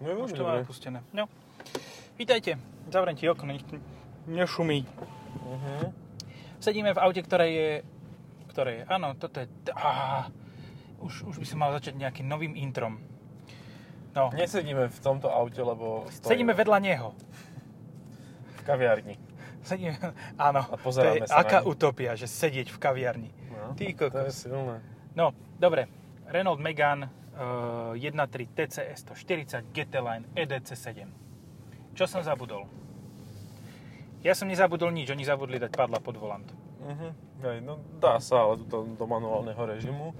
No Už to máme pustené. No. Vítajte. Zavriem ti okno, nech to nešumí. Uh-huh. Sedíme v aute, ktoré je... Ktoré je? Áno, toto je... Á, už, už by som mal začať nejakým novým introm. No, Nesedíme v tomto aute, lebo stojíme sedíme vedľa neho. v kaviarni. Sedíme, áno, A to pozeráme je sa aká utopia, že sedieť v kaviarni. No, Ty to je silné. No, dobre. Renault Megane 1.3 TCS 140 GT Line EDC 7. Čo som zabudol? Ja som nezabudol nič, oni zabudli dať padla pod volant. Uh-huh. No dá sa, ale to do manuálneho režimu.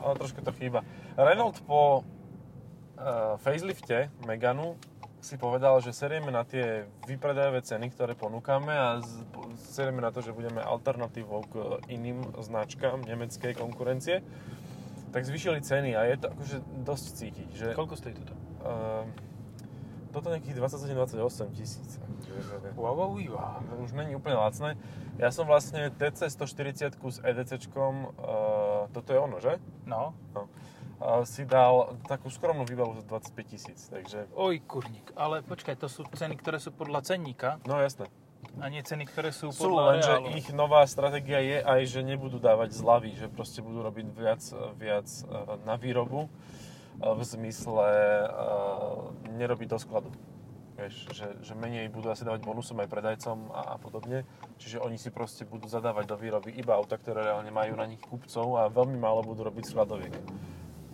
Ale trošku to chýba. Renault po uh, facelifte Meganu si povedal, že serieme na tie vypredajové ceny, ktoré ponúkame a serieme na to, že budeme alternatívou k iným značkám nemeckej konkurencie. Tak zvyšili ceny a je to akože dosť cítiť, že Koľko stojí toto? uh, toto nejakých 27-28 tisíc. Wow, wow, wow. to už není úplne lacné. Ja som vlastne TC 140 s EDCčkom, uh, toto je ono, že? No. No. Uh, si dal takú skromnú výbavu za 25 tisíc, takže... Oj, kurník. Ale počkaj, to sú ceny, ktoré sú podľa cenníka No jasné. A nie ceny, ktoré sú Sú podľa len, že reálu. ich nová stratégia je aj, že nebudú dávať zľavy, že proste budú robiť viac, viac uh, na výrobu uh, v zmysle uh, nerobiť do skladu. Vieš, že, že menej budú asi dávať bonusom aj predajcom a, a podobne. Čiže oni si proste budú zadávať do výroby iba auta, ktoré reálne majú na nich kupcov a veľmi málo budú robiť skladoviek.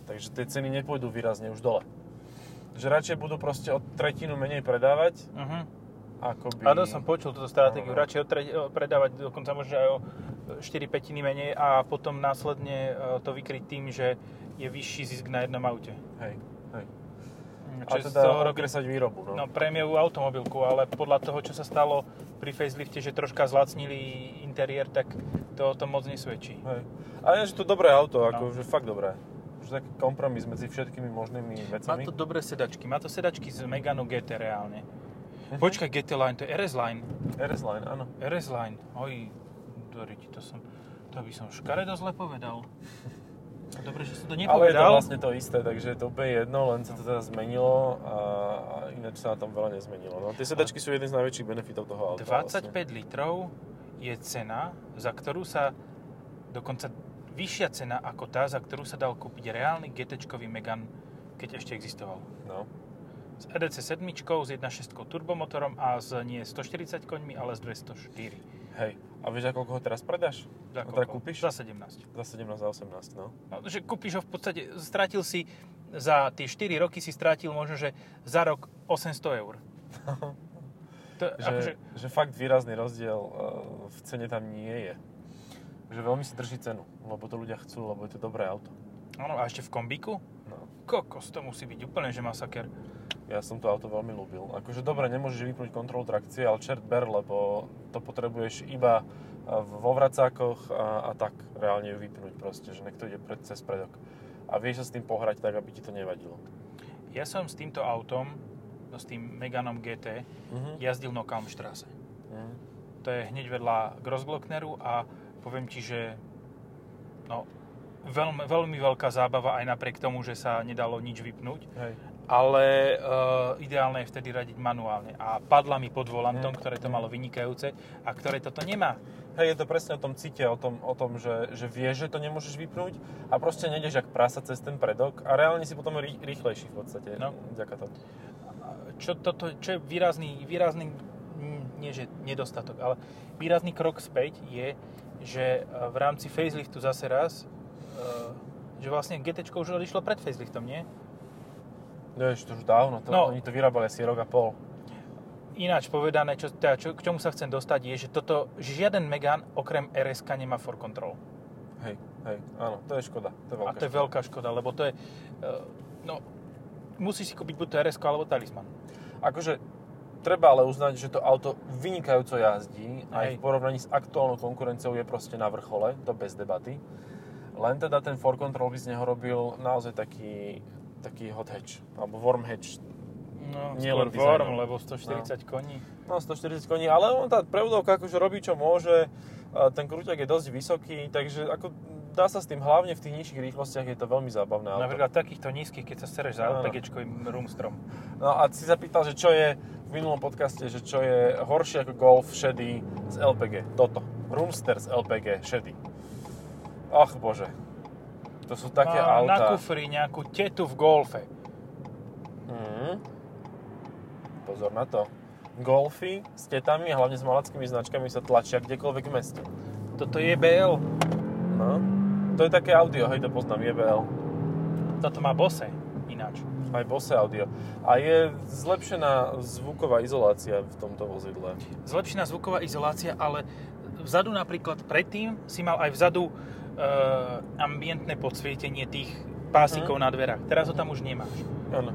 Takže tie ceny nepôjdu výrazne už dole. Že radšej budú proste o tretinu menej predávať, Uh-huh. Ako by... Áno, som počul túto stratégiu. No, no. Radšej predávať dokonca možno aj o 4 petiny menej a potom následne e, to vykryť tým, že je vyšší zisk na jednom aute. Hej, hej. Čo A teda okresať výrobu, no. no, prémiovú automobilku, ale podľa toho, čo sa stalo pri facelifte, že troška zlacnili interiér, tak to o tom moc nesvedčí. Hej. Ale je, to dobré auto, ako, No. že fakt dobré. Že taký kompromis medzi všetkými možnými Má vecami. to dobré sedačky. Má to sedačky z Meganu GT reálne. Počkaj, GT Line, to je RS Line. RS Line, áno. RS Line. Oj, doriti, to som... To by som škaredo zle povedal. Dobre, že som to Ale je to nepovedal. vlastne to isté, takže je to úplne jedno, len sa to teda zmenilo a, a ináč sa na tom veľa nezmenilo. No, tie sedačky sú jeden z najväčších benefitov toho auta. 25 Vlastne. litrov je cena, za ktorú sa dokonca vyššia cena ako tá, za ktorú sa dal kúpiť reálny GT-čkový Megane, keď ešte existoval. No. S E EDC 7, s 1.6 turbomotorom a s nie 140 koňmi, ale s 204. Hej. A vieš, ako koho teraz predáš? Za Ho teda koľko? kúpiš? Za 17. Za 17, za 18, no. No, že kúpiš ho v podstate, strátil si za tie 4 roky si strátil možno, že za rok 800 eur. To, Že, akože, že fakt výrazný rozdiel uh, v cene tam nie je. Že veľmi si drží cenu, lebo to ľudia chcú, lebo je to dobré auto. áno, a ešte v kombíku? No. Kokos, to musí byť úplne, že masaker. Ja som to auto veľmi ľúbil. Akože dobre, nemôžeš vypnúť kontrolu trakcie, ale čert ber, lebo to potrebuješ iba a, vo vracákoch a, a tak reálne ju vypnúť proste, že niekto ide pred, cez predok. A vieš sa s tým pohrať tak, aby ti to nevadilo. Ja som s týmto autom, no s tým Meganom GT, Mhm. jazdil na Kalmštrase. Mhm. To je hneď vedľa Grossglockneru a poviem ti, že no, veľmi, veľmi veľká zábava aj napriek tomu, že sa nedalo nič vypnúť. Hej. ale uh, ideálne je vtedy radiť manuálne. A padla mi pod volantom, Mm. ktoré to malo vynikajúce a ktoré toto nemá. Hej, je to presne o tom cite, o tom, o tom že, že vieš, že to nemôžeš vypnúť a proste nejdeš jak prasa cez ten predok a reálne si potom rý, rýchlejší v podstate. No. Vďaka tomu. Čo, toto, čo je výrazný, výrazný, nie že nedostatok, ale výrazný krok späť je, že uh, v rámci faceliftu zase raz, že vlastne GT už odišlo pred faceliftom, nie? No ešte už dávno, to, No. oni to vyrábali asi rok a pol. Ináč povedané, čo, teda, čo, k čomu sa chcem dostať, je, že toto, že žiaden Megane okrem rs nemá for control. Hej, hej, áno, to je škoda. To je veľká A to je veľká škoda, lebo to je... Uh, no, musíš si kúpiť buď to rs alebo talisman. Akože treba ale uznať, že to auto vynikajúco jazdí aj Hej. v porovnaní s aktuálnou konkurenciou je proste na vrchole, to bez debaty. Len teda ten for control by z neho robil naozaj taký, taký hot hatch, alebo warm hatch. No, Nie skôr dizajnom. lebo 140 koní. No 140 koní, ale on tá prevodovka akože robí čo môže, ten krúťak je dosť vysoký, takže ako dá sa s tým hlavne v tých nižších rýchlostiach, je to veľmi zábavné. Napríklad takýchto nízkych, keď sa sereš za. LPGčkovým roomstrom. No a si sa pýtal, že čo je v minulom podcaste, že čo je horšie ako Golf šedý z LPG. Toto. Roomster z LPG šedý. Ach bože. To sú také Má na autá. kufri nejakú tetu v golfe. Mhm. Pozor na to. Golfy s tetami hlavne s malackými značkami sa tlačia kdekoľvek v meste. Toto je BL. No. To je také audio, hej, to poznám, JBL. Toto má Bose ináč. Aj Bose audio. A je zlepšená zvuková izolácia v tomto vozidle. Zlepšená zvuková izolácia, ale vzadu napríklad predtým si mal aj vzadu e, ambientné podsvietenie tých pásikov Mhm. na dverách. Teraz ho tam už nemáš. Áno.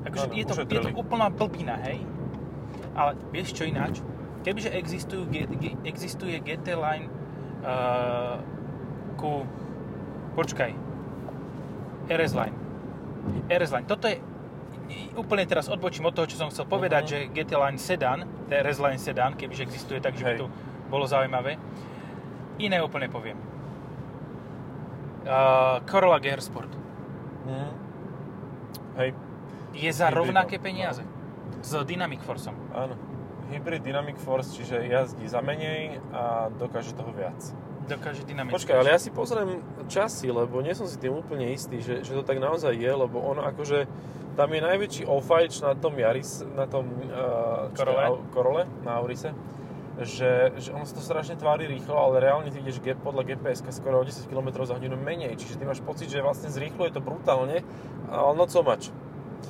Áno, je, to, je to úplná blbina, hej? Ale vieš čo ináč? Kebyže existujú, G- G- existuje GT Line uh, ku... Počkaj. RS Line. RS Line. Toto je úplne teraz odbočím od toho, čo som chcel povedať, Mhm. že GT Line Sedan, RS Line Sedan, kebyže existuje, takže by to bolo zaujímavé. Iné úplne poviem. Uh, Corolla GR Sport. Mhm. Hej, Je za Hybridom, rovnaké no. peniaze. S Dynamic Forceom. áno. Hybrid Dynamic Force, čiže jazdí za menej a dokáže toho viac. Dokáže dynamicky. Počkaj, ale ja si pozriem časy, lebo nie som si tým úplne istý, že, že to tak naozaj je, lebo ono akože tam je najväčší off-fight na tom Yaris, na tom uh, Corole? Corole, na Aurise, že, že ono sa to strašne tvári rýchlo, ale reálne ty ideš podľa GPS skoro o 10 km za hodinu menej, čiže ty máš pocit, že vlastne zrýchluje to brutálne, ale no co mač.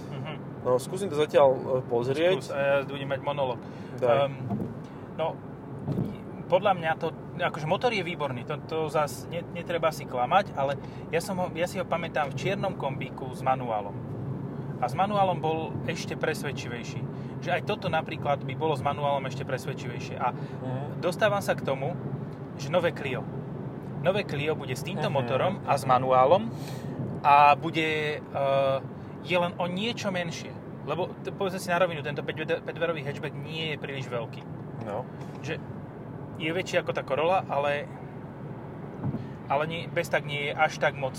Mhm. No skúsim to zatiaľ e, pozrieť. Skús, a ja budem mať monolog. Daj. Um, no, podľa mňa to, akože motor je výborný, to, to zas ne, netreba si klamať, ale ja, som ho, ja si ho pamätám v čiernom kombíku s manuálom. A s manuálom bol ešte presvedčivejší. Že aj toto napríklad by bolo s manuálom ešte presvedčivejšie. A Mhm. dostávam sa k tomu, že nové Clio. Nové Clio bude s týmto Mhm. motorom a s manuálom a bude, uh, je len o niečo menšie. Lebo t- povedzme si na rovinu, tento 5-dverový hatchback nie je príliš veľký. No. Že je väčší ako tá Corolla, ale, ale nie, bez tak nie je až tak moc,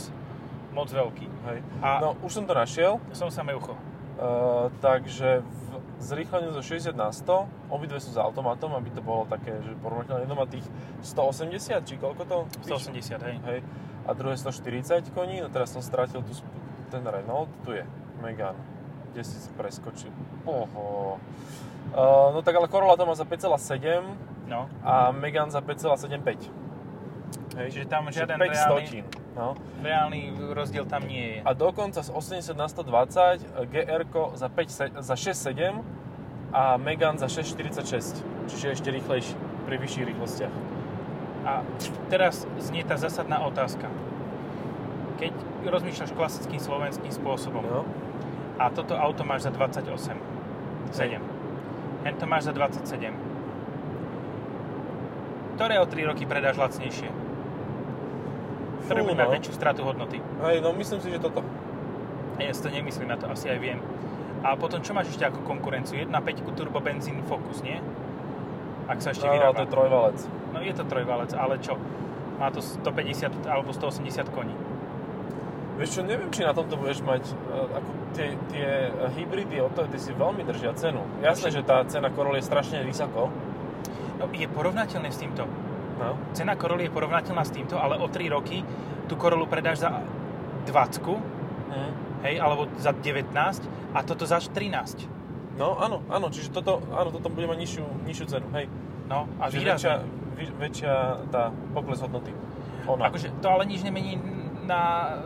moc veľký. Hej. A- no, už som to našiel. Som samé ucho. Uh, takže v zrýchleniu zo 60 na 100, obidve sú s automatom, aby to bolo také, že porovnateľné jedno má tých 180, či koľko to? píše? 180, hej. Hej. A druhé 140 koní, no teraz som strátil tu ten Renault, tu je Megane. Kde si preskočil? Oho. Uh, no tak ale Corolla to má za 5,7 No. a Megane za 5,75. Hej. Čiže tam žiaden 5 reálny- stotín. No. Reálny rozdiel tam nie je. A dokonca z 80 na 120 GR za, 5, se- za 6,7 a Megane za 6,46. Čiže ešte rýchlejší pri vyšších rýchlostiach. A teraz znie tá zásadná otázka. Keď rozmýšľaš klasickým slovenským spôsobom No. a toto auto máš za 28, 7, hento máš za 27, ktoré o 3 roky predáš lacnejšie? Mať no. väčšiu stratu hodnoty? Hej, no myslím si, že toto. Ja si to nemyslím na to, asi aj viem. A potom čo máš ešte ako konkurenciu? 1.5 turbo benzín Focus, nie? Ak sa ešte No, vyrába. to je trojvalec. No je to trojvalec, ale čo? Má to 150 alebo 180 koní. Vieš čo, neviem, či na tomto budeš mať, uh, ako tie, tie hybridy od Toyota si veľmi držia cenu. Jasné, že tá cena Corolla je strašne vysoko. No, je porovnateľné s týmto. No. Cena Corolla je porovnateľná s týmto, ale o 3 roky tú Corollu predáš za 20, Mm. hej, alebo za 19 a toto za 13. No áno, áno, čiže toto, áno, toto bude mať nižšiu, nižšiu cenu, hej. No a Čiže výrazne. väčšia, väčšia tá pokles hodnoty. Ona. Akože to ale nič nemení na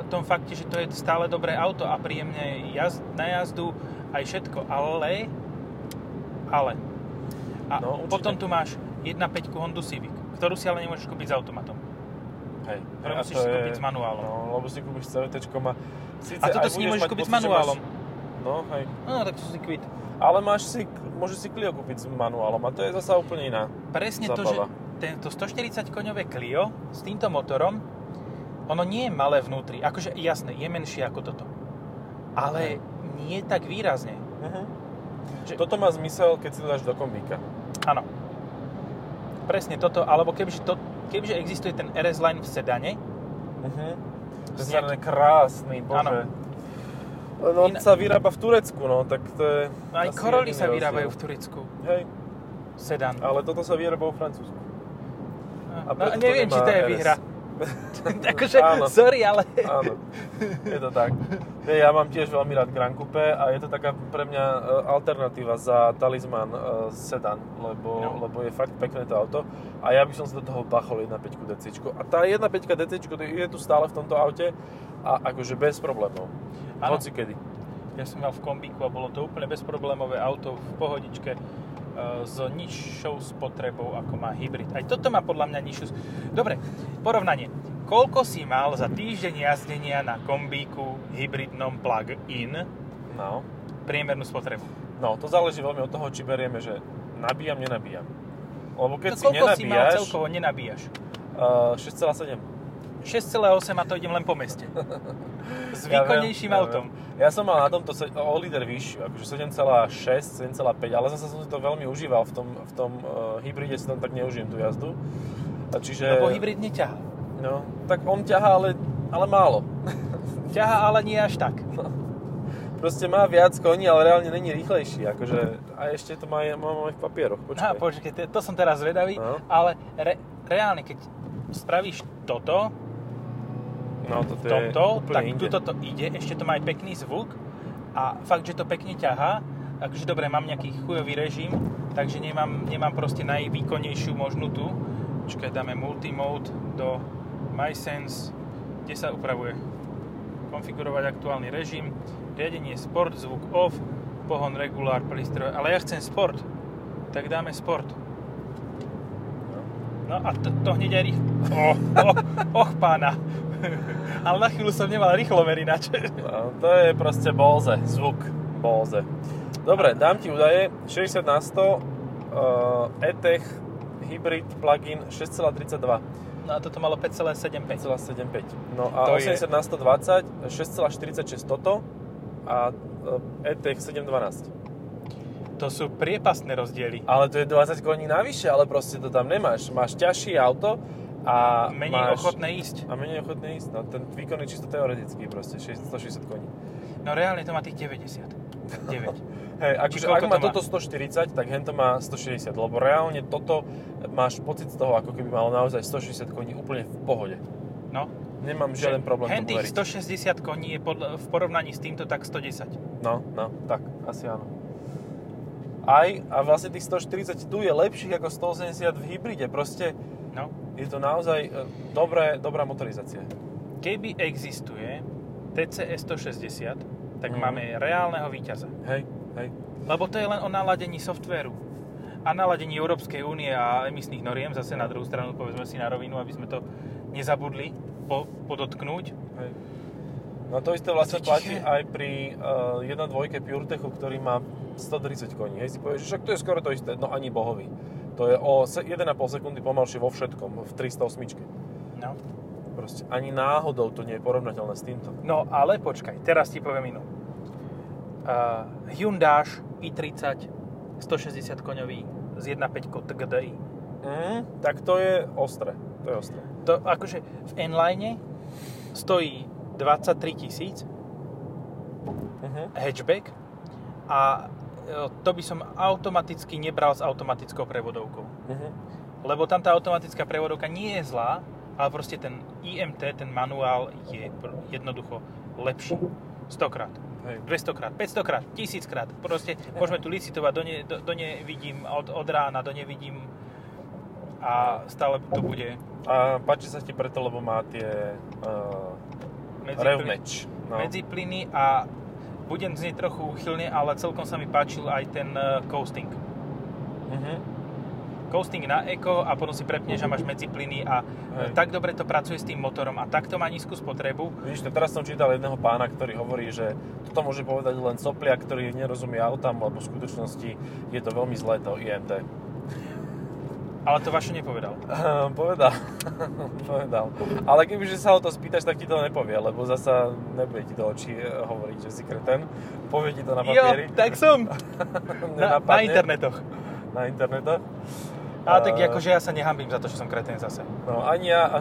tom fakte, že to je stále dobré auto a príjemné jazd, na jazdu aj všetko, ale ale a No, určite. potom tu máš 1.5 Honda Civic, ktorú si ale nemôžeš kúpiť s automatom. Hej. Ktorú A musíš si je- kúpiť s manuálom. No, lebo si kúpiš CVT má... Síce A toto si nemôžeš kúpiť s manuálom. Máš, no, hej. No, tak to si kvit. Ale máš si, môžeš si Clio kúpiť s manuálom a to je zasa úplne iná. Presne to, že tento 140 koňové Clio s týmto motorom, ono nie je malé vnútri. Akože jasné, je menšie ako toto. Ale nie tak výrazne. Uh-huh. Že- Toto má zmysel, keď si to dáš do kombíka. Áno. Presne toto, alebo kebyže, to, kebyže existuje ten RS Line v sedane, Uh-huh. S Ten je krásny, bože. Len on Iná- sa vyrába v Turecku, no, tak to je... No aj jediný sa vyrábajú v. Turecku. Hej, Sedan. ale toto sa vyrába vo Francúzsku. No, preto to neviem, či to je výhra. akože, Áno. sorry, ale... Áno, je to tak. Nie, Ja mám tiež veľmi rád Grand Coupe a je to taká pre mňa e, alternatíva za talizman e, sedan, lebo, No. lebo je fakt pekné to auto a ja by som si do toho bachol 1.5 DC. A tá 1.5 DC je tu stále v tomto aute a akože bez problémov. Áno. Hoci kedy. Ja som mal v kombíku a bolo to úplne bezproblémové auto v pohodičke e, s nižšou spotrebou, ako má hybrid. Aj toto má podľa mňa nižšiu... Dobre, porovnanie. Koľko si mal za týždeň jazdenia na kombíku hybridnom plug-in No. priemernú spotrebu? no, to záleží veľmi od toho, či berieme, že nabíjam, nenabíjam. Lebo keď no, si koľko si mal nenabíjaš, celkovo, nenabíjaš? uh, 6,7. 6,8 a to idem len po meste. S výkonnejším viem, autom. viem. Ja som mal na tomto o liter vyššiu, akože 7,6, 7,5, ale zase som si to veľmi užíval v tom, v tom uh, hybride si tam tak neužijem tú jazdu. A čiže... Lebo hybrid neťahá. No, tak on ťahá, ale, ale málo. Ťahá, ale nie až tak. Proste má viac koní, ale reálne není rýchlejší. Akože, a ešte to má, mám aj v papieroch, Á, počkaj. počkej, to- som teraz zvedavý, No. ale re, reálne, keď spravíš toto, no, toto v tomto, tak inde. tuto to ide, ešte to má aj pekný zvuk a fakt, že to pekne ťahá, takže dobre, mám nejaký chujový režim, takže nemám, nemám proste najvýkonnejšiu možnú tu. Počkaj, dáme multimode do MySense, kde sa upravuje. Konfigurovať aktuálny režim, riadenie sport, zvuk off, pohon regulár, prístroj, ale ja chcem sport, tak dáme sport. No a to, to hneď aj rýchlo. Oh, oh, och pána. Ale na chvíľu som nemal rýchlomer ináč. No, to je proste Bolze, zvuk Bolze. Dobre, dám ti údaje. 60 na 100, uh, E-Tech Hybrid plug-in 6,32, No a toto malo 5,75. 5,75. No a To 80 je- na 120, 6,46 toto a uh, E-Tech 712. To sú priepastné rozdiely. Ale to je 20 koní navyše, ale proste to tam nemáš. Máš ťažšie auto a Menej máš... ochotné ísť. A menej ochotné ísť. No, ten výkon je čisto teoretický proste, 660 koní. No reálne to má tých 90. 9. Hej, akože ak má to má? toto 140, tak hento má 160, lebo reálne toto máš pocit z toho, ako keby malo naozaj 160 koní úplne v pohode. No. Nemám žiaden problém Hen tomu tých veriť. 160 koní je podľa, v porovnaní s týmto tak 110. No, no, tak, asi áno. Aj, a vlastne tých 140 tu je lepších ako 180 v hybride, proste No. je to naozaj e, dobré, dobrá motorizácia. Keby existuje TCE 160, tak Mhm. máme reálneho víťaza. Hej, hej. Lebo to je len o naladení softvéru a naladení Európskej únie a emisných noriem, zase na druhú stranu povedzme si na rovinu, aby sme to nezabudli po, podotknúť. hej. No to isté vlastne je platí aj pri uh, 1.2 PureTechu, ktorý má 130 koní. Hej, si povieš, že však to je skoro to isté, no ani bohovi. To je o se- 1,5 sekundy pomalšie vo všetkom, v 308. No. Proste ani náhodou to nie je porovnateľné s týmto. no ale počkaj, teraz ti poviem inú. Uh, Hyundai i30 160 koňový z 1.5 TGDI. Mm, tak to je ostré. To je ostré. To akože v N-Line stojí 23 tisíc Uh-huh. hatchback a e, to by som automaticky nebral s automatickou prevodovkou. Uh-huh. Lebo tam tá automatická prevodovka nie je zlá, ale proste ten IMT, ten manuál je jednoducho lepší. 100 krát, Hej. 200 krát, 500 krát, 1000 krát. Proste môžeme tu licitovať, do ne, do, do ne vidím od, od rána, do ne vidím a stále to bude A páči sa ti preto, lebo má tie uh, medzi, revmatch. No. medzi plyny a budem znieť trochu úchylne, ale celkom sa mi páčil aj ten e, coasting. Uh-huh. Coasting na eko a potom si prepneš a máš medzi plyny a Hej. e, tak dobre to pracuje s tým motorom a takto má nízku spotrebu. Vidíš, to teraz som čítal jedného pána, ktorý hovorí, že toto môže povedať len sopliak, ktorý nerozumie autám, lebo v skutočnosti je to veľmi zlé to IMT. Ale to vaše nepovedal. povedal. povedal. Ale kebyže sa ho to spýtaš, tak ti to nepovie, lebo zasa nebude ti do očí eh, hovoriť, že si kreten. Povie ti to na papieri. Jo, tak som. Na, na internetoch. Na internetoch. Ale tak A- akože ja sa nehambím za to, že som kretén zase. No ani ja, a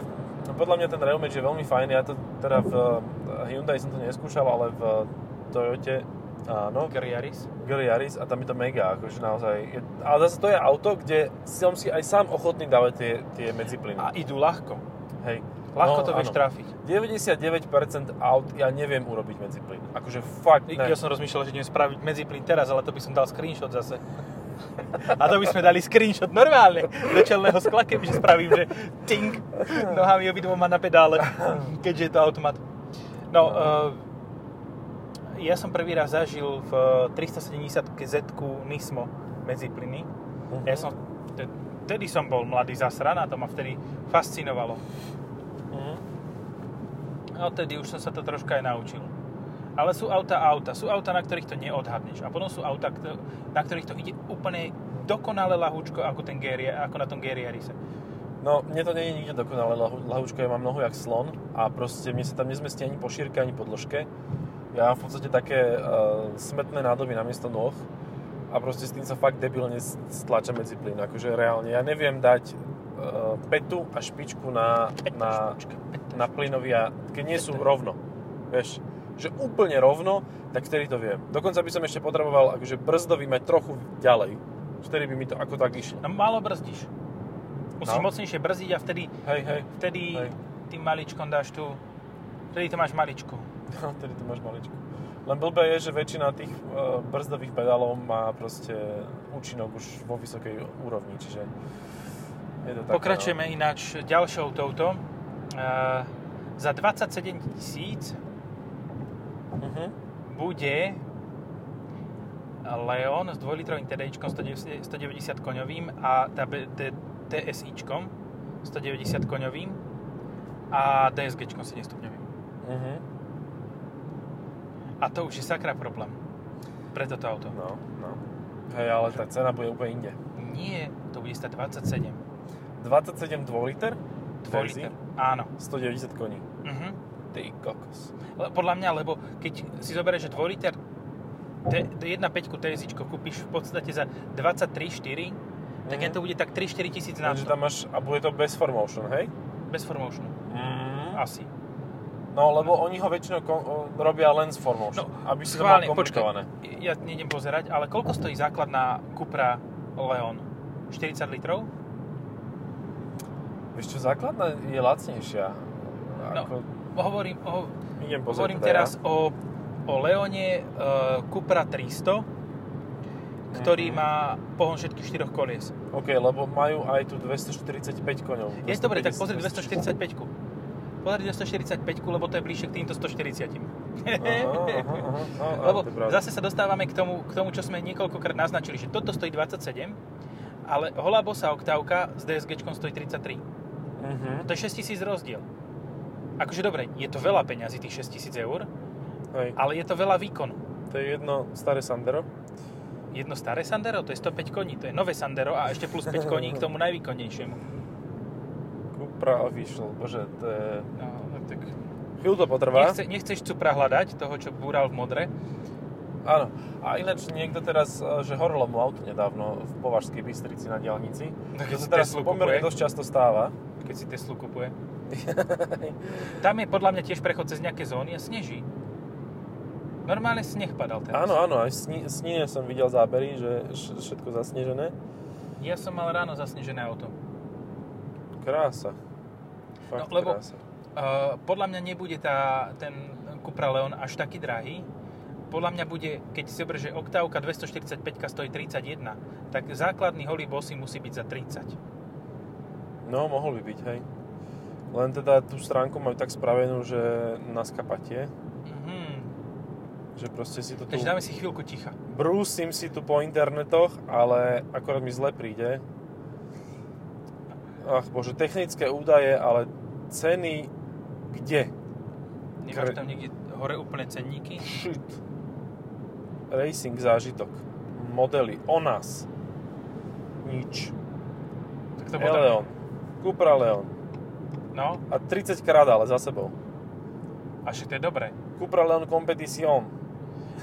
podľa mňa ten Railmatch je veľmi fajn. Ja to teda v eh, Hyundai som to neskúšal, ale v Toyote áno. Gary Yaris a tam je to mega, akože naozaj. Je, ale zase to je auto, kde som si aj sám ochotný dávať tie, tie medziplyny. A idú ľahko. Hej. Ľahko to vieš áno. trafiť. 99% aut ja neviem urobiť medziplyn. Akože fakt ne. Ja som rozmýšľal, že idem spraviť medziplyn teraz, ale to by som dal screenshot zase. A to by sme dali screenshot normálne do čelného skla, kebyže spravím, že ting, nohami obidvoma na pedále, keďže je to automat. No, uh, ja som prvý raz zažil v 370 z Nismo medziplyny. Mhm. Ja som, te- vtedy som bol mladý zasran a to ma vtedy fascinovalo. A odtedy už som sa to troška aj naučil. Ale sú auta auta. Sú auta, na ktorých to neodhadneš. A potom sú auta, na ktorých to ide úplne dokonale lahúčko ako, ten Gery, ako na tom Yarise. No, mne to nie je nikde dokonale lahúčko, ja mám nohu jak slon a proste mne sa tam nezmestí ani po šírke, ani po dĺžke. Ja mám v podstate také uh, smetné nádoby namiesto nôh a proste s tým sa fakt debilne stlača medzi plyn. Akože reálne, ja neviem dať uh, petu a špičku na, na, na plynový a keď nie sú rovno, vieš, že úplne rovno, tak vtedy to viem. Dokonca by som ešte potreboval akože brzdový mať trochu ďalej. Vtedy by mi to ako tak išlo. No málo brzdíš. Musíš No. mocnejšie brzdiť a vtedy, Hej, hej. vtedy Hej. tým maličkom dáš tu, vtedy to máš maličko. No, vtedy to máš maličko. Len blbé je, že väčšina tých e, brzdových pedálov má proste účinok už vo vysokej úrovni, čiže je to také, Pokračujeme ináč ďalšou touto. Uh, za 27 tisíc No. Uh-huh. bude Leon s 2-litrovým TDIčkom 190 190 koňovým a TSIčkom 190 koňovým a DSGčkom 7 stupňovým. Uh-huh. A to už je sakra problém pre toto auto. No, no. Hej, ale tá cena bude úplne inde. Nie, to bude stať 27. 27 2 liter? 2 liter. Áno. 190 koní. Mhm. Ty kokos. Podľa mňa, lebo keď si zoberieš, že 2 liter T- 1.5 TSIčko kúpiš v podstate za 23,4, tak jen to bude tak 3-4 tisíc na Takže to. tam máš, a bude to bez Formotion, hej? Bez Formotionu. Mm. Asi. No, lebo oni ho väčšinou kon- robia len s Formotion, No, aby si to mal schválne, komplikované. počkaj, ja nejdem pozerať, ale koľko stojí základná Cupra Leon? 40 litrov? Vieš čo, základná je lacnejšia. No, Ako, Hovorím, ho, hovorím teda teraz ja. o, o Leone uh, Cupra 300, ktorý Mhm. má pohon všetkých štyroch kolies. OK, lebo majú aj tu 245 koňov. Je dobre, tak 250, pozri 245 Pozri 245 lebo to je bližšie k týmto 140 Aha, aha, aha. Lebo zase sa dostávame k tomu, k tomu, čo sme niekoľkokrát naznačili, že toto stojí 27, ale holá bosa oktávka s DSG stojí 33. Mhm, To je 6000 rozdiel. Akože dobre, je to veľa peňazí, tých 6000 eur, hej. ale je to veľa výkonu. To je jedno staré Sandero. Jedno staré Sandero, to je 105 koní, to je nové Sandero a ešte plus 5 koní k tomu najvýkonnejšiemu. Cupra Official, bože, to je... No, tak Chvíľu to potrvá. nechce, nechceš Cupra hľadať, toho, čo búral v modre. Áno. A ináč niekto teraz, e, že horelo mu auto nedávno v Považskej Bystrici na diálnici. To keď sa si teraz pomerne dosť často stáva. keď si Teslu kupuje. Tam je podľa mňa tiež prechod cez nejaké zóny a sneží. Normálne sneh padal teraz. Áno, áno, aj sní, sníne som videl zábery, že všetko zasnežené. Ja som mal ráno zasnežené auto. Krása. Fakt No, lebo- krása. Uh, podľa mňa nebude tá, ten Cupra Leon až taký drahý. Podľa mňa bude, keď si zoberieš, že oktávka 245 stojí 31, tak základný holý bossy musí byť za 30. No, mohol by byť, hej. Len teda tú stránku majú tak spravenú, že na skapatie. Mhm. Že proste si to tu... Takže dáme si chvíľku ticha. Brúsim si tu po internetoch, ale akorát mi zle príde. Ach bože, technické údaje, ale ceny kde? Nemáš Kre- tam niekde hore úplne cenníky? Shit. Racing zážitok. Modely. O nás. Nič. Tak to Eleon. Cupra Leon. No, A 30 krát ale za sebou. a však to je dobré. Cupra Leon Competition.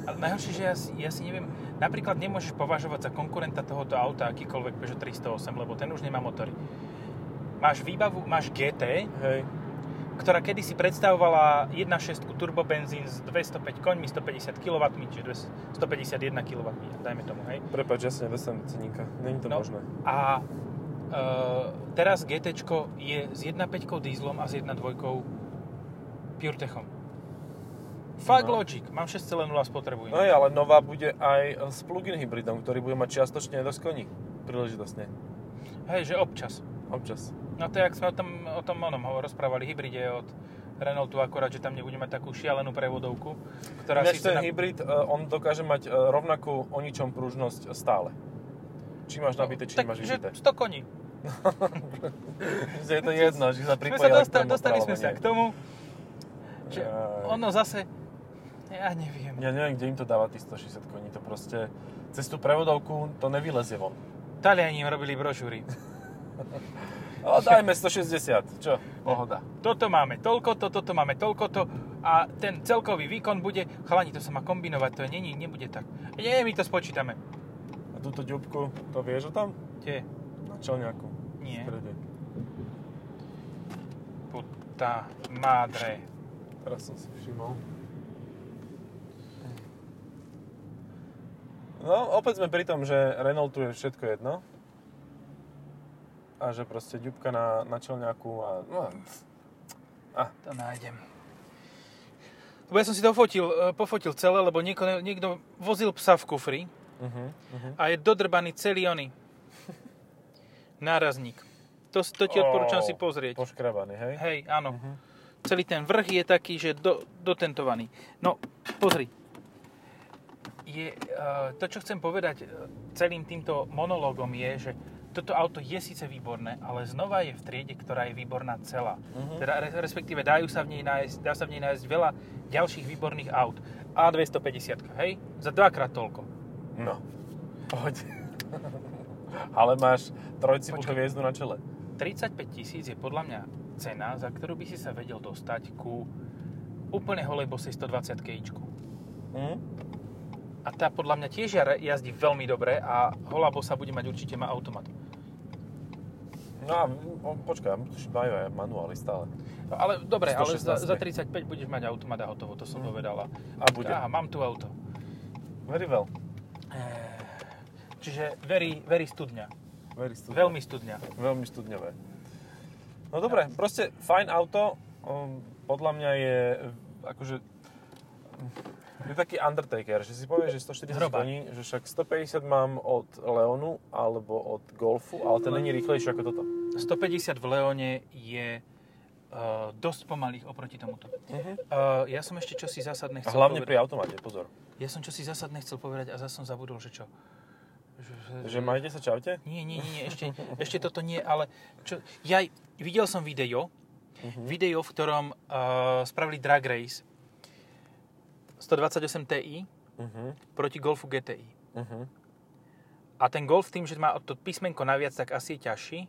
Ale najhoršie, že ja si, ja si neviem, napríklad nemôžeš považovať za konkurenta tohoto auta akýkoľvek Peugeot 308, lebo ten už nemá motory. Máš výbavu, máš GT, Hej. ktorá kedysi predstavovala 1.6 turbobenzín s 205 koňmi, 150 kW, čiže 151 kW, dajme tomu, hej. Prepač, ja si nedostanem ceníka. Není to No. možné. A teraz GT je s 1.5 dízlom a s 1.2 PureTechom. Fuck No. logic, mám 6,0 spotrebu. No je, ale nová bude aj s plug-in hybridom, ktorý bude mať čiastočne dosť koní. Príležitostne. Hej, že občas. Občas. No to je, jak sme o tom, o tom onom ho- rozprávali, hybride od Renaultu, akurát, že tam nebude mať takú šialenú prevodovku, ktorá Ináč ten na... hybrid, e, on dokáže mať e, rovnakú o ničom pružnosť stále. Či máš nabité, či tak, nemáš že vybité. 100 koní. Je to jedno, že sa sa dostali, dostali sme sa k tomu, že Jaj. ono zase, ja neviem. Ja neviem, kde im to dáva tých 160 koní. To proste cez tú prevodovku to nevylezie von. Taliani im robili brožúry. Ale dajme 160. Čo? Pohoda. Toto máme toľko, to, toto máme toľko, to a ten celkový výkon bude, chalani, to sa má kombinovať, to nie, nebude tak. Nie, my to spočítame. A túto ďubku, to vieš o tom? Tie, Na čelňaku. Nie. V strede. puta madre. Teraz som si všimol. No, opäť sme pri tom, že Renaultu je všetko jedno. A že proste ďubka na, na čelňaku a... No, To nájdem. Lebo ja som si to fotil, e, pofotil celé, lebo niekto, niekto vozil psa v kufri uh-huh, uh-huh. a je dodrbaný celý oný nárazník. To, to ti odporúčam si pozrieť. Poškrabaný, hej? Hej, áno. Mhm. Celý ten vrch je taký, že do, dotentovaný. No, pozri. Je, uh, to, čo chcem povedať uh, celým týmto monológom je, že toto auto je síce výborné, ale znova je v triede, ktorá je výborná celá. Mhm. Teda re- respektíve dajú sa v nej nájsť, dá sa v nej nájsť veľa ďalších výborných aut. A250, hej? Za dvakrát toľko. No. Poď. Ale máš trojcibú Počkaj. hviezdu na čele. 35 tisíc je podľa mňa cena, za ktorú by si sa vedel dostať ku úplne holej bosej 120 kg. Mhm. A tá podľa mňa tiež jazdí veľmi dobre a holá bosa bude mať určite má automat. No a počkaj, majú aj manuály stále. No, ale dobre, ale za, 116. za 35 budeš mať automat a hotovo, to som Mhm. povedala. A bude. Aha, mám tu auto. Very well. Čiže very, very studňa. Very studňa. Veľmi studňa. Veľmi studňové. No dobre, proste fajn auto. Um, podľa mňa je akože je taký Undertaker, že si povieš, že 140 Hrobák. koní, že však 150 mám od Leonu alebo od Golfu, ale ten není rýchlejší ako toto. 150 v Leone je uh, dosť pomalých oproti tomuto. Uh-huh. Uh, ja som ešte čosi zásadné A chcel hlavne povedať. pri automate, pozor. Ja som čosi zásadné chcel povedať a zase som zabudol, že čo. Že, Že majte sa, čaute? Nie, nie, nie, ešte, ešte toto nie, ale čo, ja videl som video, Uh-huh. video, v ktorom uh, spravili drag race 128 Ti Uh-huh. proti Golfu GTI. Uh-huh. A ten Golf tým, že má to písmenko naviac, tak asi je ťažší.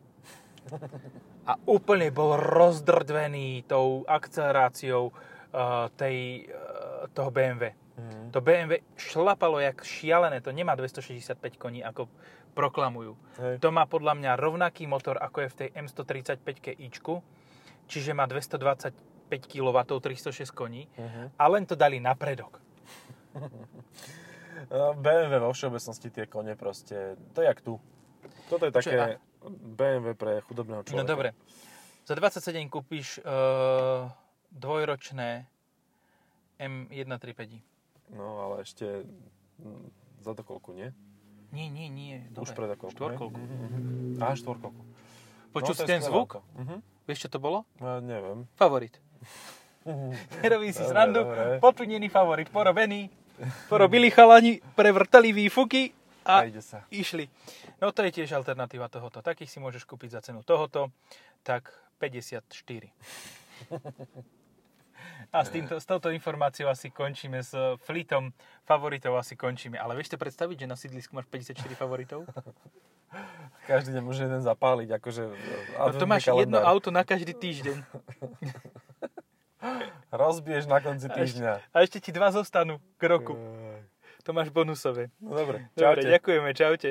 A úplne bol rozdrdvený tou akceleráciou uh, tej, uh, toho BMW. To BMW šlapalo jak šialené, to nemá 265 koní, ako proklamujú. Hej. To má podľa mňa rovnaký motor, ako je v tej M135 ičku, čiže má 225 kW, 306 koní, Uh-huh. a len to dali na predok. BMW vo všeobecnosti tie kone proste, to je jak tu. Toto je také BMW pre chudobného človeka. No dobre, za 27 kúpiš uh, dvojročné M135i. No ale ešte mm, za to koľku, nie? Nie, nie, nie. Už Dobre. pred koľku, Štvorkolku. Mhm, mhm. Á, štvorkolku. Počul No, ten zvuk? Mhm. Vieš, čo to bolo? Ja neviem. Favorit. Nerobí si Dobre, srandu. dobre. Potunený favorit, porobený. Porobili chalani, prevrtali výfuky A a sa. išli. No to je tiež alternatíva tohoto. Takých si môžeš kúpiť za cenu tohoto, tak 54. A s, týmto, s touto informáciou asi končíme, s flitom favoritov asi končíme. Ale vieš si predstaviť, že na sídlisku máš 54 favoritov? Každý deň môže jeden zapáliť, akože... No to máš jedno auto na každý týždeň. Rozbiješ na konci A ešte, týždňa. a ešte ti dva zostanú k roku. To máš bonusové. No dobre, Dobre, čaute. ďakujeme, čaute.